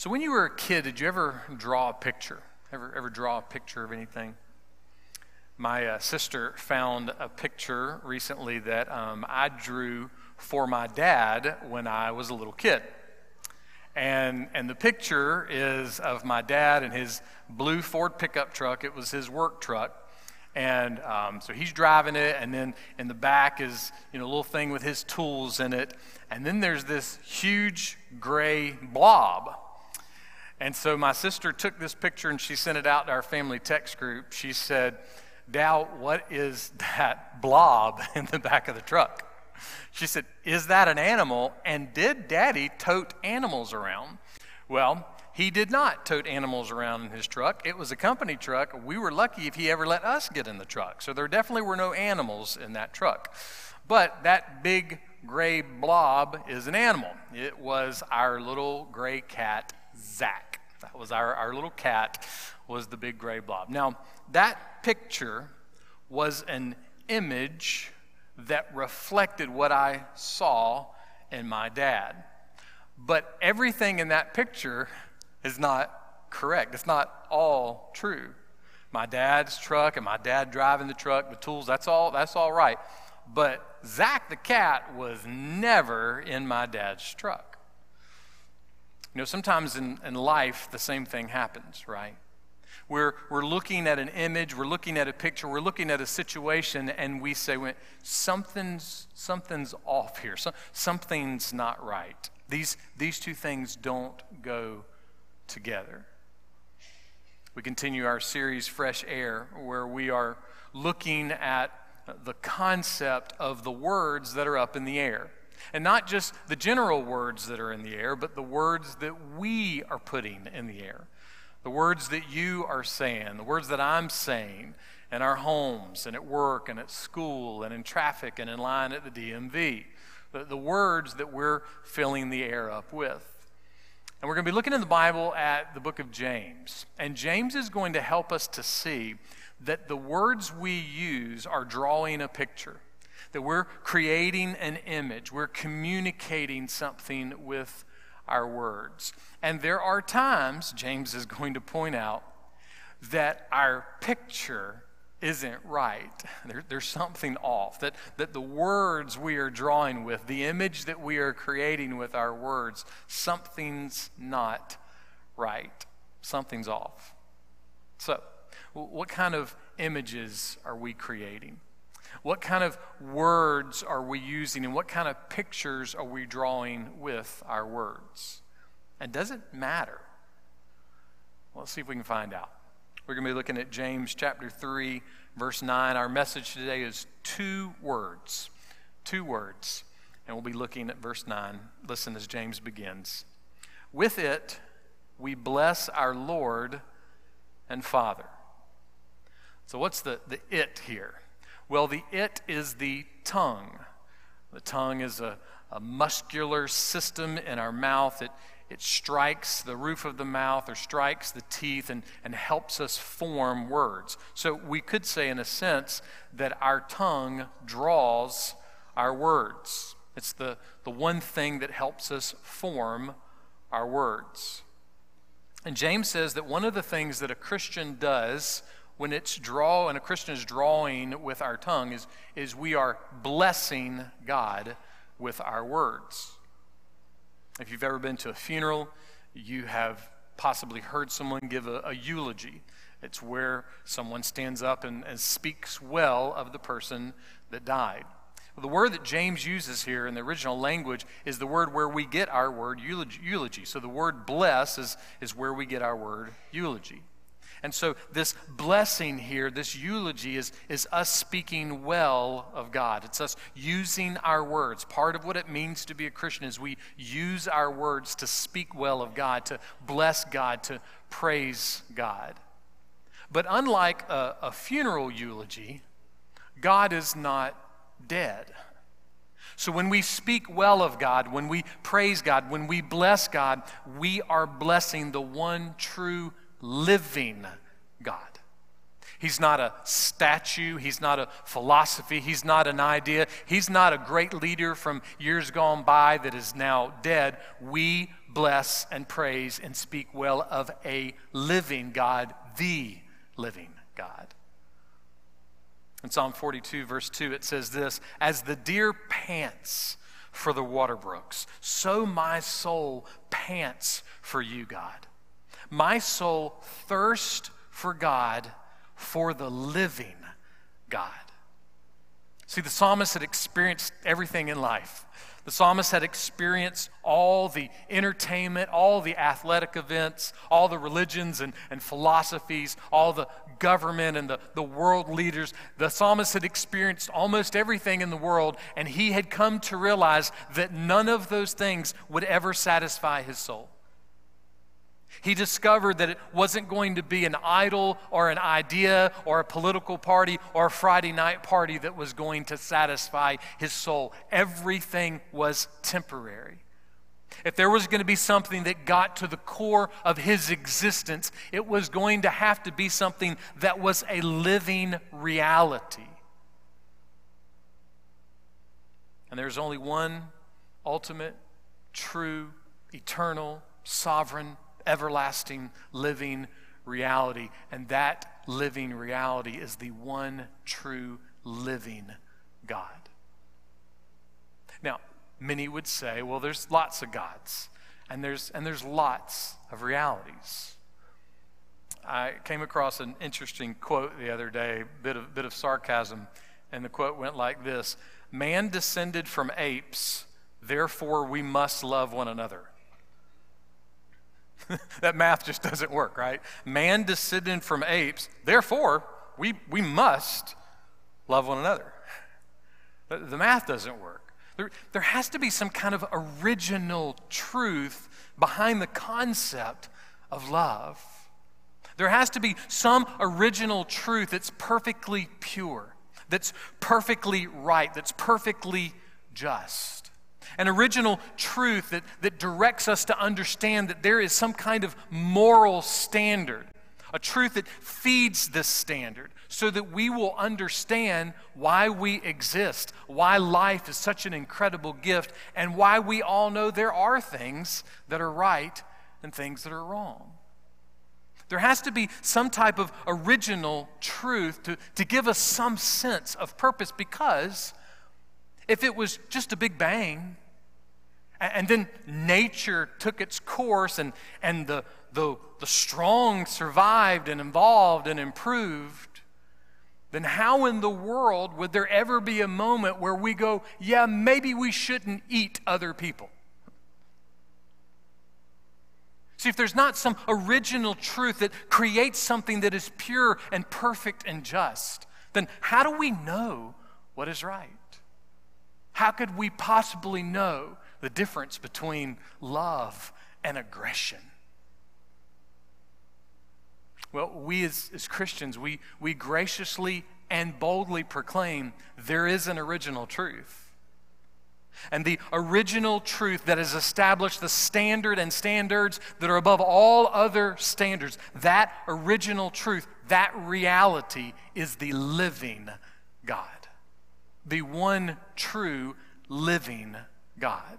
So, when you were a kid, did you ever draw a picture? Ever, ever draw a picture of anything? My uh, sister found a picture recently that um, I drew for my dad when I was a little kid. And, and the picture is of my dad and his blue Ford pickup truck. It was his work truck. And um, so he's driving it, and then in the back is you know a little thing with his tools in it, and then there's this huge gray blob and so my sister took this picture and she sent it out to our family text group. She said, Dow, what is that blob in the back of the truck? She said, Is that an animal? And did daddy tote animals around? Well, he did not tote animals around in his truck. It was a company truck. We were lucky if he ever let us get in the truck. So there definitely were no animals in that truck. But that big gray blob is an animal. It was our little gray cat, Zach. That was our, our little cat, was the big gray blob. Now, that picture was an image that reflected what I saw in my dad. But everything in that picture is not correct. It's not all true. My dad's truck and my dad driving the truck, the tools, that's all that's all right. But Zach the cat was never in my dad's truck. You know, sometimes in, in life, the same thing happens, right? We're, we're looking at an image, we're looking at a picture, we're looking at a situation, and we say, something's, something's off here, so, something's not right. These, these two things don't go together. We continue our series, Fresh Air, where we are looking at the concept of the words that are up in the air. And not just the general words that are in the air, but the words that we are putting in the air. The words that you are saying, the words that I'm saying in our homes and at work and at school and in traffic and in line at the DMV. The, the words that we're filling the air up with. And we're going to be looking in the Bible at the book of James. And James is going to help us to see that the words we use are drawing a picture that we're creating an image, we're communicating something with our words. And there are times, James is going to point out, that our picture isn't right. There, there's something off. That, that the words we are drawing with, the image that we are creating with our words, something's not right. Something's off. So, what kind of images are we creating? What kind of words are we using and what kind of pictures are we drawing with our words? And does it matter? Well, let's see if we can find out. We're going to be looking at James chapter 3, verse 9. Our message today is two words. Two words. And we'll be looking at verse 9. Listen as James begins. With it, we bless our Lord and Father. So, what's the, the it here? Well, the it is the tongue. The tongue is a, a muscular system in our mouth. It, it strikes the roof of the mouth or strikes the teeth and, and helps us form words. So we could say, in a sense, that our tongue draws our words. It's the, the one thing that helps us form our words. And James says that one of the things that a Christian does when it's draw and a Christian is drawing with our tongue is, is we are blessing God with our words. If you've ever been to a funeral, you have possibly heard someone give a, a eulogy. It's where someone stands up and, and speaks well of the person that died. Well, the word that James uses here in the original language is the word where we get our word eulogy. So the word bless is, is where we get our word eulogy. And so, this blessing here, this eulogy, is, is us speaking well of God. It's us using our words. Part of what it means to be a Christian is we use our words to speak well of God, to bless God, to praise God. But unlike a, a funeral eulogy, God is not dead. So when we speak well of God, when we praise God, when we bless God, we are blessing the one true living God. He's not a statue. He's not a philosophy. He's not an idea. He's not a great leader from years gone by that is now dead. We bless and praise and speak well of a living God, the living God. In Psalm 42, verse 2, it says this As the deer pants for the water brooks, so my soul pants for you, God. My soul thirsts for God, for the living God. See, the psalmist had experienced everything in life. The psalmist had experienced all the entertainment, all the athletic events, all the religions and, and philosophies, all the government and the, the world leaders. The psalmist had experienced almost everything in the world, and he had come to realize that none of those things would ever satisfy his soul. He discovered that it wasn't going to be an idol or an idea or a political party or a Friday night party that was going to satisfy his soul. Everything was temporary. If there was going to be something that got to the core of his existence, it was going to have to be something that was a living reality. And there's only one ultimate, true, eternal, sovereign everlasting living reality. And that living reality is the one true living God. Now, many would say, well, there's lots of gods, and there's, and there's lots of realities. I came across an interesting quote the other day, bit of, bit of sarcasm, and the quote went like this Man descended from apes, therefore we must love one another. that math just doesn't work, right? Man descended from apes, therefore, we, we must love one another. The, math doesn't work. There, there has to be some kind of original truth behind the concept of love. There has to be some original truth that's perfectly pure, that's perfectly right, that's perfectly just an original truth that, that directs us to understand that there is some kind of moral standard, a truth that feeds this standard, so that we will understand why we exist, why life is such an incredible gift, and why we all know there are things that are right and things that are wrong. There has to be some type of original truth to, to give us some sense of purpose because if it was just a big bang, and then nature took its course, and, and the, the, the strong survived and evolved and improved, then how in the world would there ever be a moment where we go, yeah, maybe we shouldn't eat other people? See, if there's not some original truth that creates something that is pure and perfect and just, then how do we know what is right? How could we possibly know the difference between love and aggression? Well, we as, as Christians, we, we graciously and boldly proclaim there is an original truth. And the original truth that has established the standard and standards that are above all other standards, that original truth, that reality is the living God the one true living God.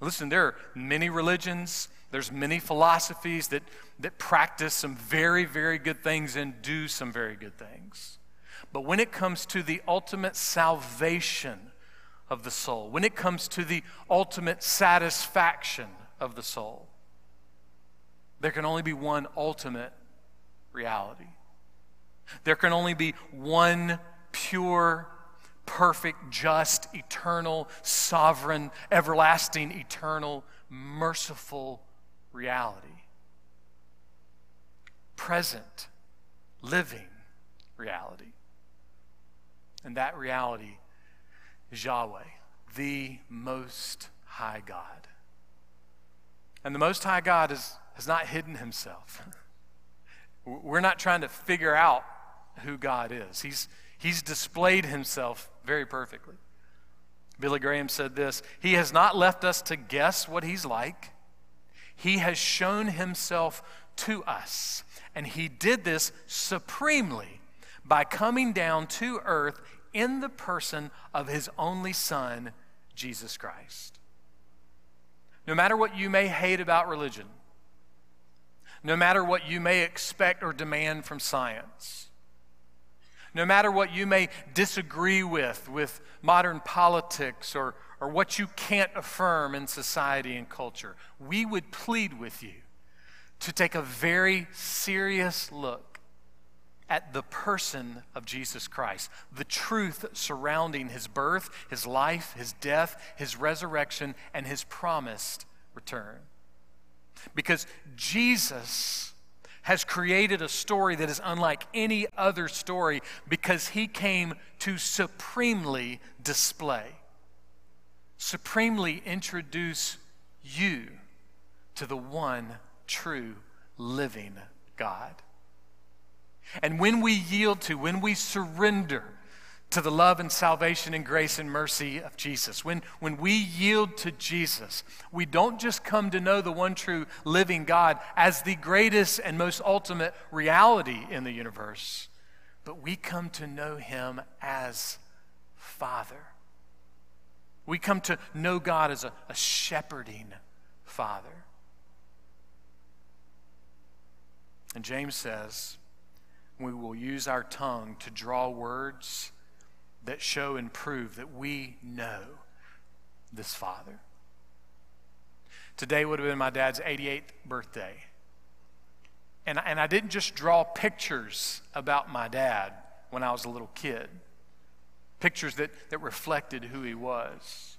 Listen, there are many religions, there's many philosophies that, that practice some very, very good things and do some very good things. But when it comes to the ultimate salvation of the soul, when it comes to the ultimate satisfaction of the soul, there can only be one ultimate reality. There can only be one pure perfect, just, eternal, sovereign, everlasting, eternal, merciful reality. Present, living reality. And that reality is Yahweh, the Most High God. And the Most High God is, has not hidden himself. We're not trying to figure out who God is. He's, He's displayed himself very perfectly. Billy Graham said this He has not left us to guess what he's like, he has shown himself to us. And he did this supremely by coming down to earth in the person of his only Son, Jesus Christ. no matter what you may hate about religion, no matter what you may expect or demand from science, no matter what you may disagree with, with modern politics or, or what you can't affirm in society and culture, we would plead with you to take a very serious look at the person of Jesus Christ, the truth surrounding his birth, his life, his death, his resurrection, and his promised return. Because Jesus has created a story that is unlike any other story because he came to supremely display, supremely introduce you to the one true living God. And when we yield to, when we surrender to the love and salvation and grace and mercy of Jesus, when, when we yield to Jesus, we don't just come to know the one true living God as the greatest and most ultimate reality in the universe, but we come to know him as Father. We come to know God as a, a shepherding Father. And James says, we will use our tongue to draw words that show and prove that we know this Father. Today would have been my dad's 88th birthday. And, and I didn't just draw pictures about my dad when I was a little kid, pictures that, that reflected who he was.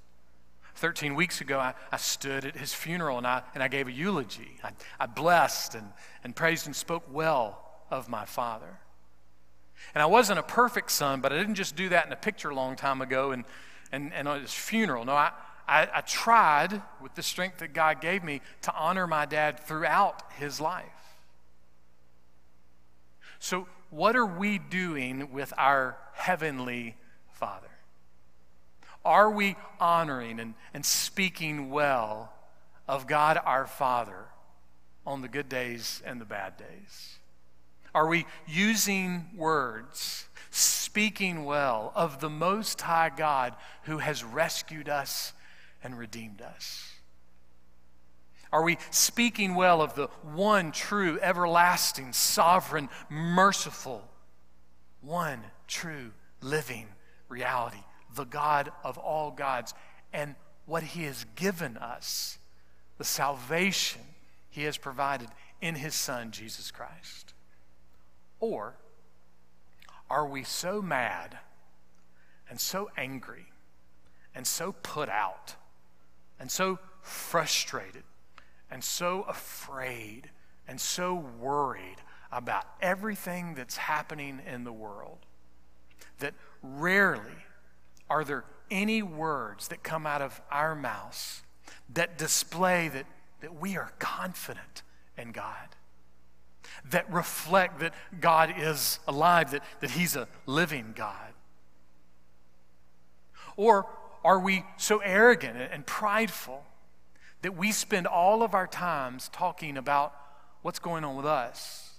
13 weeks ago, I, I stood at his funeral and I, and I gave a eulogy. I, I blessed and, and praised and spoke well of my father. And I wasn't a perfect son, but I didn't just do that in a picture a long time ago and, and, and at his funeral. No, I, I, I tried with the strength that God gave me to honor my dad throughout his life. So, what are we doing with our heavenly Father? Are we honoring and, and speaking well of God our Father on the good days and the bad days? Are we using words, speaking well of the Most High God who has rescued us and redeemed us? Are we speaking well of the one true, everlasting, sovereign, merciful, one true, living reality? the God of all gods, and what He has given us, the salvation He has provided in His Son, Jesus Christ? Or are we so mad and so angry and so put out and so frustrated and so afraid and so worried about everything that's happening in the world that rarely are there any words that come out of our mouths that display that, that we are confident in God? That reflect that God is alive, that, that He's a living God? Or are we so arrogant and prideful that we spend all of our times talking about what's going on with us,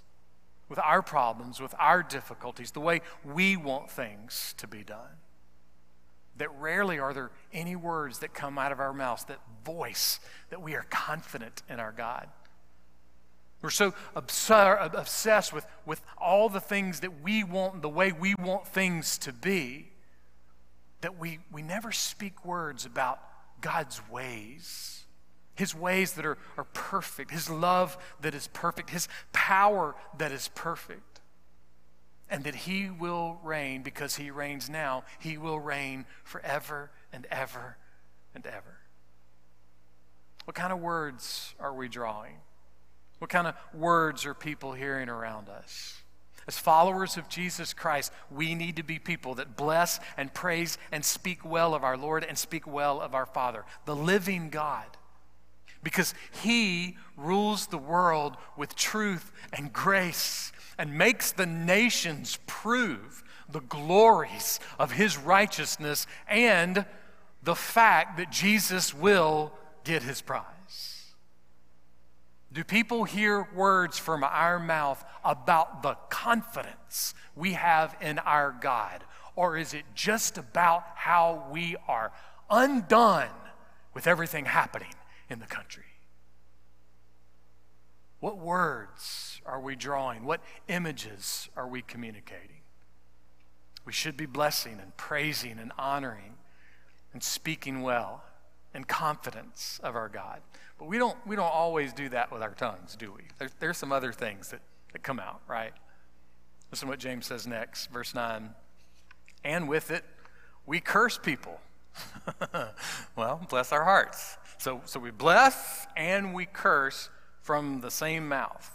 with our problems, with our difficulties, the way we want things to be done? that rarely are there any words that come out of our mouths that voice that we are confident in our God. We're so obsessed with, with all the things that we want, the way we want things to be, that we, we never speak words about God's ways. His ways that are, are perfect, His love that is perfect, His power that is perfect and that he will reign because he reigns now. He will reign forever and ever and ever. What kind of words are we drawing? What kind of words are people hearing around us? As followers of Jesus Christ, we need to be people that bless and praise and speak well of our Lord and speak well of our Father, the living God. Because He rules the world with truth and grace and makes the nations prove the glories of his righteousness and the fact that Jesus will get his prize. Do people hear words from our mouth about the confidence we have in our God? Or is it just about how we are undone with everything happening in the country? What words are we drawing? What images are we communicating? We should be blessing and praising and honoring and speaking well and confidence of our God. But we don't, we don't always do that with our tongues, do we? There's, there's some other things that, that come out, right? Listen to what James says next, verse 9. And with it, we curse people. well, bless our hearts. So, so we bless and we curse from the same mouth.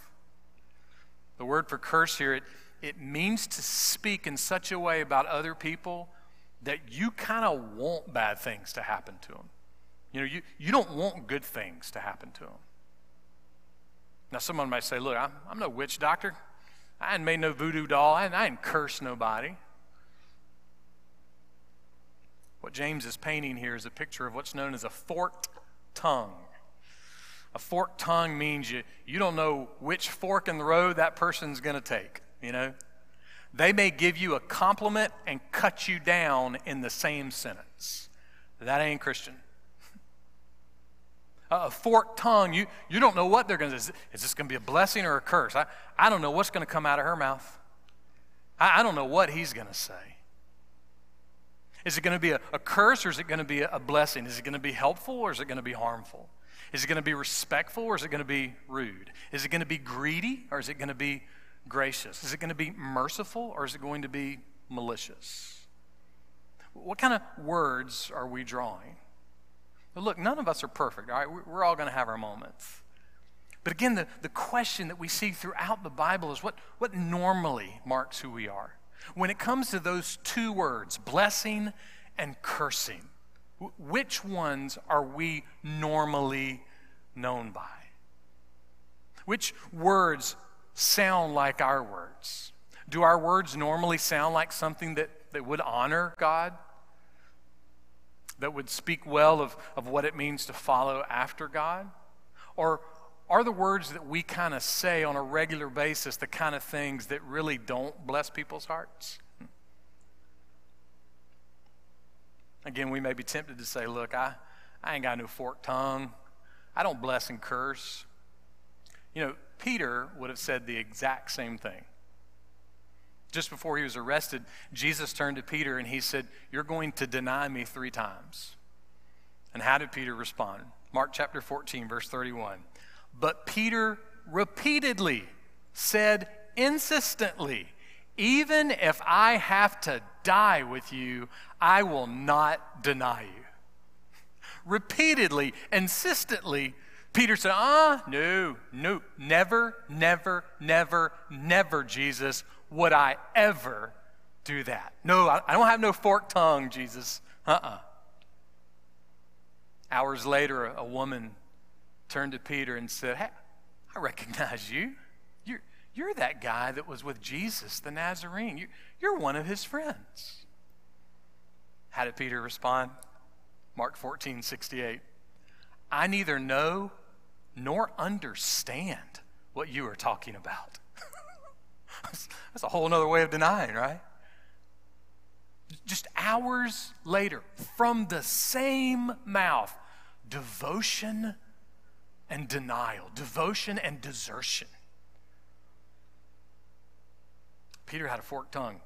The word for curse here, it, it means to speak in such a way about other people that you kind of want bad things to happen to them. You know, you, you don't want good things to happen to them. Now, someone might say, Look, I'm, I'm no witch doctor. I ain't made no voodoo doll. I ain't, I ain't cursed nobody. What James is painting here is a picture of what's known as a forked tongue. A forked tongue means you, you don't know which fork in the road that person's going to take, you know? They may give you a compliment and cut you down in the same sentence. That ain't Christian. A forked tongue, you, you don't know what they're going to. Is this going to be a blessing or a curse? I, I don't know what's going to come out of her mouth. I, I don't know what he's going to say. Is it going to be a, a curse or is it going to be a, a blessing? Is it going to be helpful or is it going to be harmful? Is it going to be respectful or is it going to be rude? Is it going to be greedy or is it going to be gracious? Is it going to be merciful or is it going to be malicious? What kind of words are we drawing? But look, none of us are perfect, all right? We're all going to have our moments. But again, the, the question that we see throughout the Bible is what, what normally marks who we are? When it comes to those two words, blessing and cursing, which ones are we normally known by? Which words sound like our words? Do our words normally sound like something that, that would honor God? That would speak well of, of what it means to follow after God? Or are the words that we kind of say on a regular basis the kind of things that really don't bless people's hearts? Again, we may be tempted to say, look, I, I ain't got no forked tongue. I don't bless and curse. You know, Peter would have said the exact same thing. Just before he was arrested, Jesus turned to Peter and he said, You're going to deny me three times. And how did Peter respond? Mark chapter 14, verse 31. But Peter repeatedly said insistently, Even if I have to die with you, I will not deny you. Repeatedly, insistently, Peter said, Ah, no, no, never, never, never, never, Jesus, would I ever do that. No, I, don't have no forked tongue, Jesus. Uh uh-uh. uh Hours later, a woman turned to Peter and said, Hey, I recognize you. You're, you're that guy that was with Jesus, the Nazarene. You, you're one of his friends. How did Peter respond? Mark 14, 68. I neither know nor understand what you are talking about. That's a whole other way of denying, right? Just hours later, from the same mouth, devotion and denial, devotion and desertion. Peter had a forked tongue.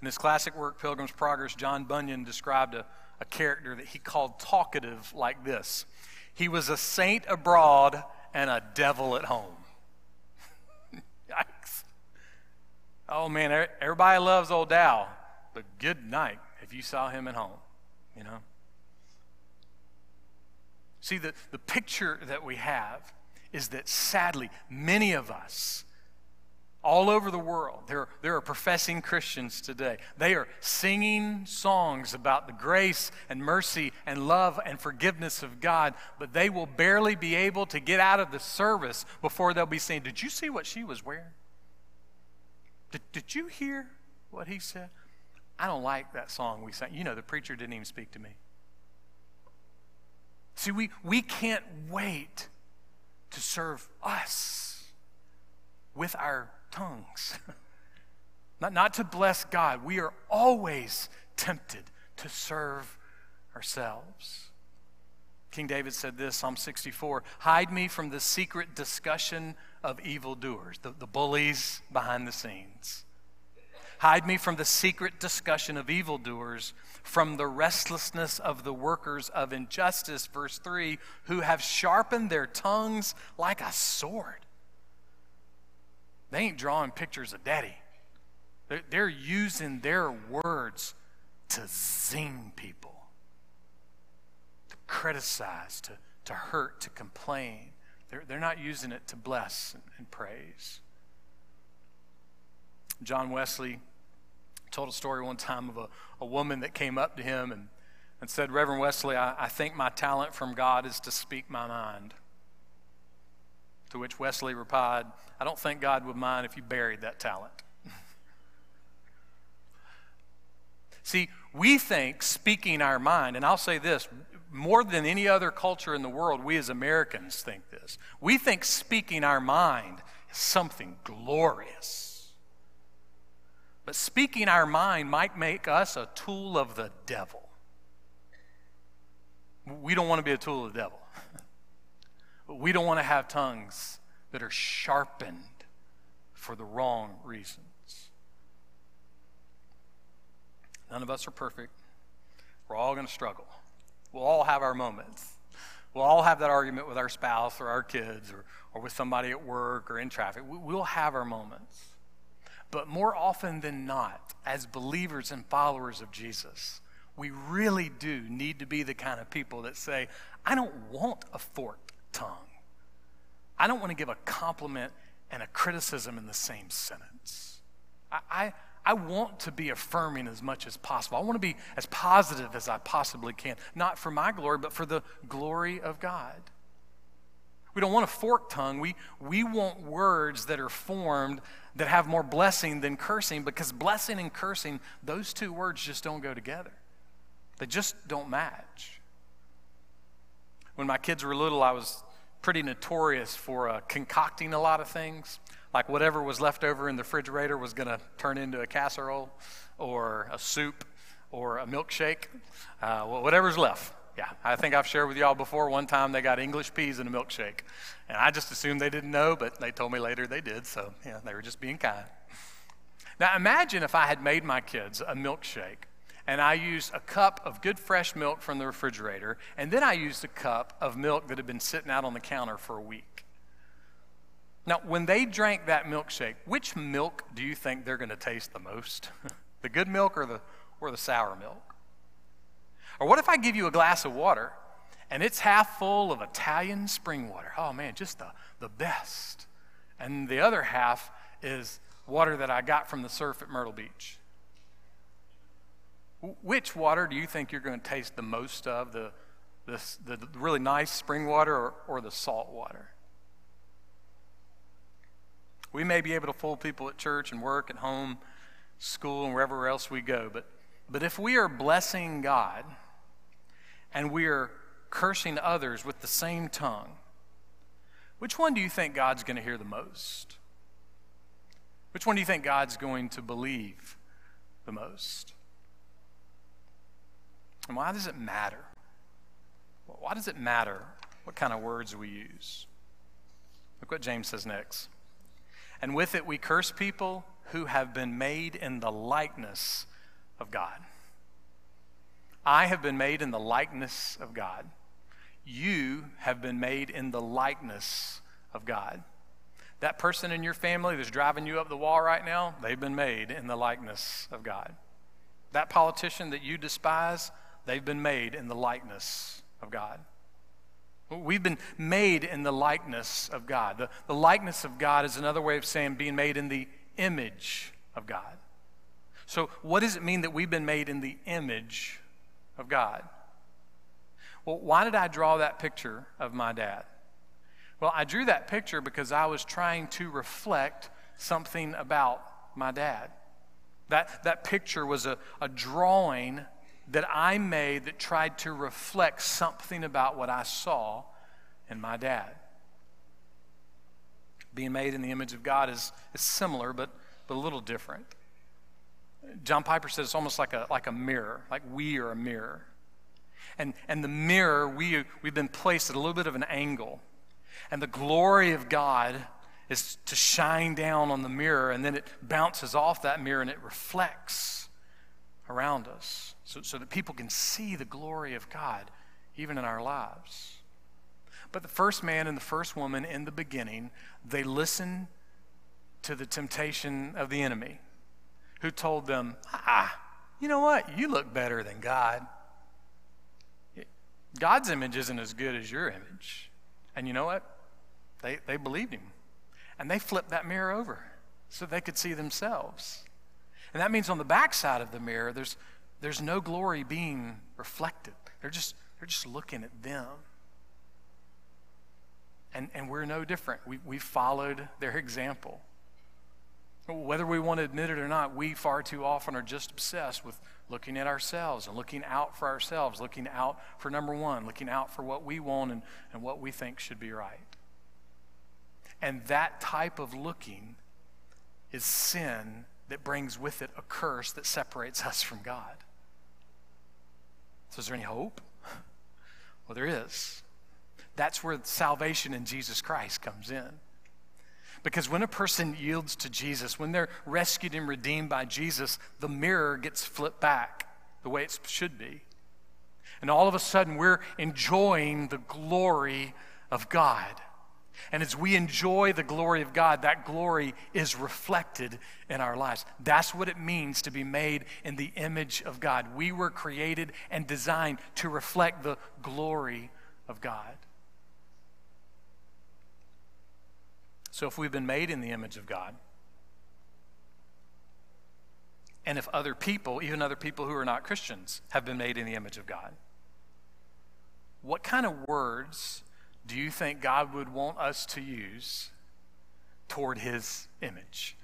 In his classic work, Pilgrim's Progress, John Bunyan described a, a character that he called talkative like this He was a saint abroad and a devil at home. Oh man, everybody loves old Dow, but good night if you saw him at home, you know? See, the, the picture that we have is that sadly, many of us, all over the world, there, there are professing Christians today. They are singing songs about the grace and mercy and love and forgiveness of God, but they will barely be able to get out of the service before they'll be saying, Did you see what she was wearing? Did, did you hear what he said? I don't like that song we sang. You know, the preacher didn't even speak to me. See, we, we can't wait to serve us with our tongues. not, not to bless God. We are always tempted to serve ourselves. King David said this, Psalm 64 Hide me from the secret discussion of evildoers, the, the bullies behind the scenes. Hide me from the secret discussion of evildoers, from the restlessness of the workers of injustice, verse 3, who have sharpened their tongues like a sword. They ain't drawing pictures of daddy. They're, they're using their words to zing people, to criticize, to, to hurt, to complain. They're, they're not using it to bless and, and praise. John Wesley told a story one time of a, a woman that came up to him and, and said, Reverend Wesley, I, I think my talent from God is to speak my mind. To which Wesley replied, I don't think God would mind if you buried that talent. See, we think speaking our mind, and I'll say this more than any other culture in the world, we as Americans think this. We think speaking our mind is something glorious. But speaking our mind might make us a tool of the devil. We don't want to be a tool of the devil. we don't want to have tongues that are sharpened for the wrong reasons. None of us are perfect. We're all going to struggle. We'll all have our moments. We'll all have that argument with our spouse or our kids or, or with somebody at work or in traffic. We, we'll have our moments. But more often than not, as believers and followers of Jesus, we really do need to be the kind of people that say, I don't want a forked tongue. I don't want to give a compliment and a criticism in the same sentence. I, I, I want to be affirming as much as possible. I want to be as positive as I possibly can, not for my glory, but for the glory of God. We don't want a forked tongue. We, we want words that are formed that have more blessing than cursing because blessing and cursing, those two words just don't go together. They just don't match. When my kids were little, I was pretty notorious for uh, concocting a lot of things like whatever was left over in the refrigerator was going to turn into a casserole or a soup or a milkshake, uh, whatever's left. Yeah, I think I've shared with y'all before. One time they got English peas in a milkshake, and I just assumed they didn't know, but they told me later they did. So yeah, they were just being kind. Now imagine if I had made my kids a milkshake, and I used a cup of good fresh milk from the refrigerator, and then I used a cup of milk that had been sitting out on the counter for a week. Now, when they drank that milkshake, which milk do you think they're going to taste the most? the good milk or the, or the sour milk? Or what if I give you a glass of water and it's half full of Italian spring water? Oh man, just the, the best. And the other half is water that I got from the surf at Myrtle Beach. Which water do you think you're going to taste the most of? The, the, the really nice spring water or, or the salt water? We may be able to fool people at church and work, at home, school, and wherever else we go, but, but if we are blessing God and we are cursing others with the same tongue, which one do you think God's going to hear the most? Which one do you think God's going to believe the most? And why does it matter? Why does it matter what kind of words we use? Look what James says next. And with it, we curse people who have been made in the likeness of God. I have been made in the likeness of God. You have been made in the likeness of God. That person in your family that's driving you up the wall right now, they've been made in the likeness of God. That politician that you despise, they've been made in the likeness of God. We've been made in the likeness of God. The, the likeness of God is another way of saying being made in the image of God. So, what does it mean that we've been made in the image of God? Well, why did I draw that picture of my dad? Well, I drew that picture because I was trying to reflect something about my dad. That, that picture was a, a drawing that I made that tried to reflect something about what I saw in my dad. Being made in the image of God is, is similar, but, but a little different. John Piper says it's almost like a, like a mirror, like we are a mirror. And, and the mirror, we, we've been placed at a little bit of an angle. And the glory of God is to shine down on the mirror, and then it bounces off that mirror and it reflects around us so, so that people can see the glory of God even in our lives. But the first man and the first woman in the beginning, they listened to the temptation of the enemy who told them, ah, you know what? You look better than God. God's image isn't as good as your image. And you know what? They, they believed him. And they flipped that mirror over so they could see themselves. And that means on the backside of the mirror, there's, there's no glory being reflected. They're just, they're just looking at them. And, and we're no different. We, we followed their example. Whether we want to admit it or not, we far too often are just obsessed with looking at ourselves and looking out for ourselves, looking out for number one, looking out for what we want and, and what we think should be right. And that type of looking is sin that brings with it a curse that separates us from God. So, is there any hope? Well, there is. That's where salvation in Jesus Christ comes in. Because when a person yields to Jesus, when they're rescued and redeemed by Jesus, the mirror gets flipped back the way it should be. And all of a sudden, we're enjoying the glory of God. And as we enjoy the glory of God, that glory is reflected in our lives. That's what it means to be made in the image of God. We were created and designed to reflect the glory of God. So if we've been made in the image of God, and if other people, even other people who are not Christians, have been made in the image of God, what kind of words do you think God would want us to use toward his image?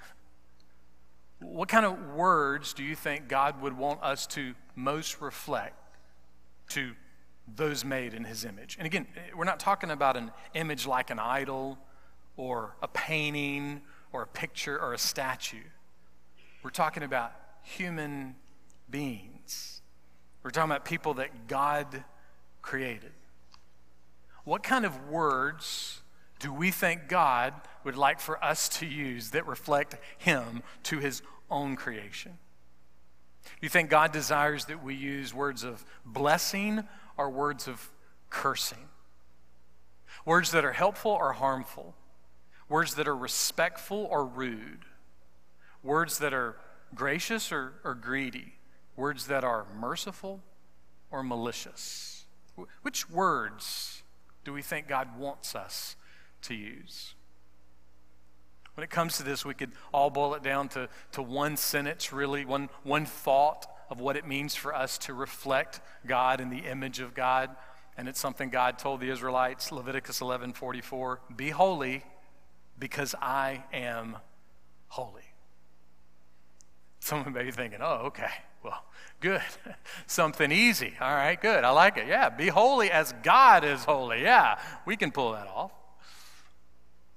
What kind of words do you think God would want us to most reflect to those made in his image? And again, we're not talking about an image like an idol or a painting or a picture or a statue. We're talking about human beings. We're talking about people that God created. What kind of words do we think God would like for us to use that reflect Him to His own creation? Do you think God desires that we use words of blessing or words of cursing? Words that are helpful or harmful? Words that are respectful or rude. Words that are gracious or, or greedy. Words that are merciful or malicious. Which words do we think God wants us to use? When it comes to this, we could all boil it down to, to one sentence, really, one, one thought of what it means for us to reflect God in the image of God. And it's something God told the Israelites, Leviticus 11 44, be holy because I am holy. Someone may be thinking, oh, okay, well, good. Something easy. All right, good. I like it. Yeah, be holy as God is holy. Yeah, we can pull that off.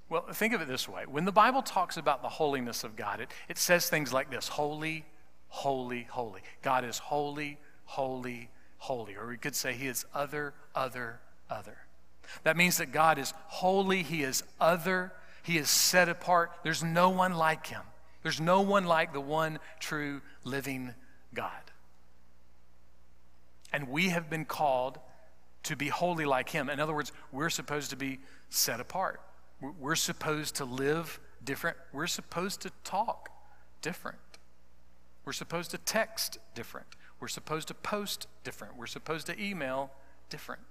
Well, think of it this way when the Bible talks about the holiness of God, it, it says things like this holy, holy, holy. God is holy, holy, holy. Or we could say he is other, other, other. That means that God is holy, he is other, he is set apart. There's no one like him. There's no one like the one true living God. And we have been called to be holy like him. In other words, we're supposed to be set apart. We're supposed to live different. We're supposed to talk different. We're supposed to text different. We're supposed to post different. We're supposed to email different.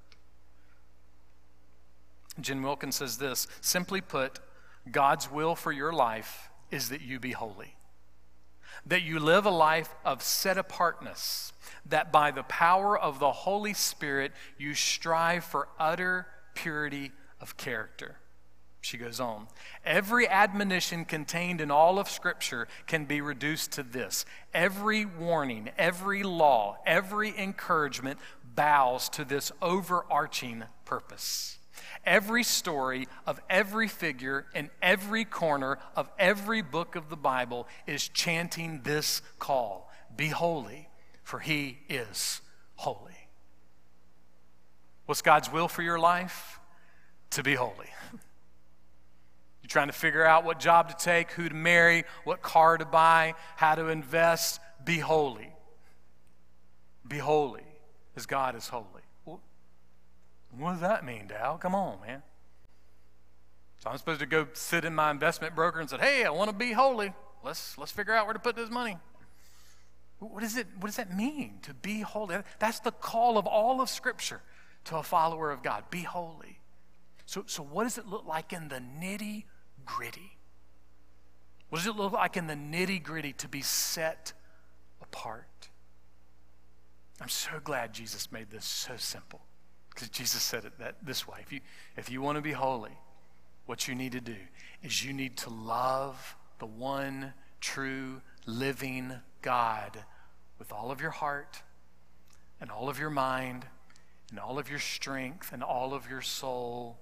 Jen Wilkins says this simply put, God's will for your life is that you be holy. That you live a life of set apartness, that by the power of the Holy Spirit you strive for utter purity of character. She goes on. Every admonition contained in all of Scripture can be reduced to this every warning, every law, every encouragement bows to this overarching purpose Every story of every figure in every corner of every book of the Bible is chanting this call Be holy, for he is holy. What's God's will for your life? To be holy. You're trying to figure out what job to take, who to marry, what car to buy, how to invest. Be holy. Be holy as God is holy. What does that mean, Dal? Come on, man. So I'm supposed to go sit in my investment broker and say, "Hey, I want to be holy. Let's let's figure out where to put this money." What, is it, what does that mean to be holy? That's the call of all of Scripture to a follower of God be holy. So, so what does it look like in the nitty gritty? What does it look like in the nitty gritty to be set apart? I'm so glad Jesus made this so simple Jesus said it that this way. If you, if you want to be holy, what you need to do is you need to love the one true living God with all of your heart and all of your mind and all of your strength and all of your soul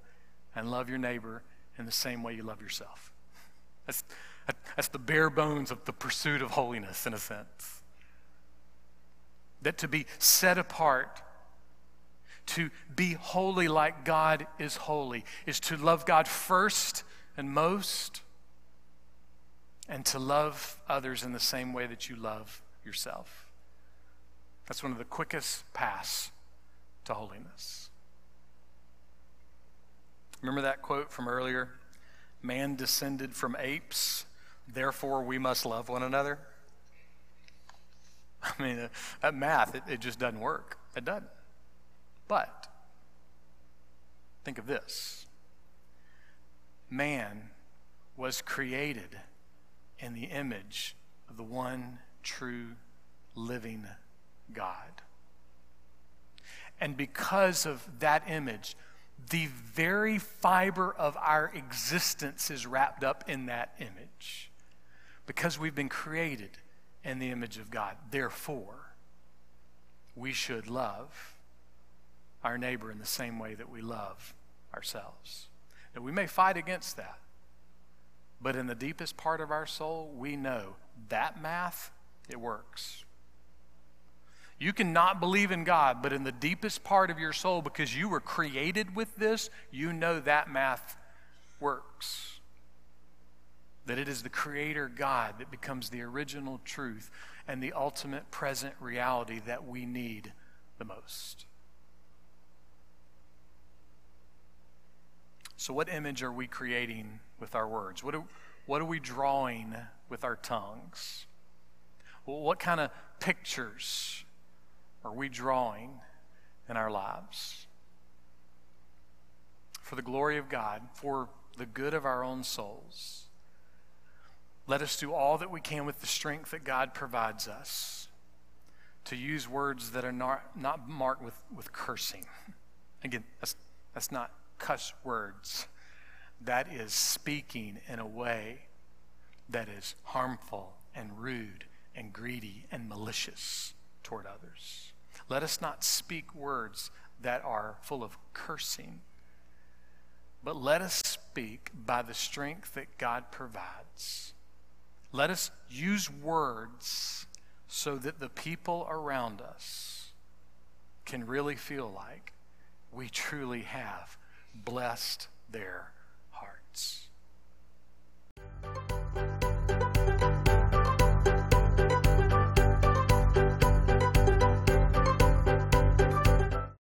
and love your neighbor in the same way you love yourself. That's, that's the bare bones of the pursuit of holiness, in a sense. That to be set apart, to be holy like God is holy, is to love God first and most, and to love others in the same way that you love yourself. That's one of the quickest paths to holiness. Remember that quote from earlier? Man descended from apes, therefore we must love one another. I mean, uh, that math, it, it just doesn't work. It doesn't. But think of this man was created in the image of the one true living God. And because of that image, the very fiber of our existence is wrapped up in that image. Because we've been created in the image of God. Therefore, we should love our neighbor in the same way that we love ourselves. Now, we may fight against that, but in the deepest part of our soul, we know that math, it works. You cannot believe in God, but in the deepest part of your soul, because you were created with this, you know that math works. That it is the Creator God that becomes the original truth and the ultimate present reality that we need the most. So, what image are we creating with our words? What, do, what are we drawing with our tongues? Well, what kind of pictures are we drawing in our lives? For the glory of God, for the good of our own souls, let us do all that we can with the strength that God provides us to use words that are not, not marked with, with cursing. Again, that's, that's not cuss words. That is speaking in a way that is harmful and rude and greedy and malicious toward others. Let us not speak words that are full of cursing, but let us speak by the strength that God provides. Let us use words so that the people around us can really feel like we truly have blessed their hearts.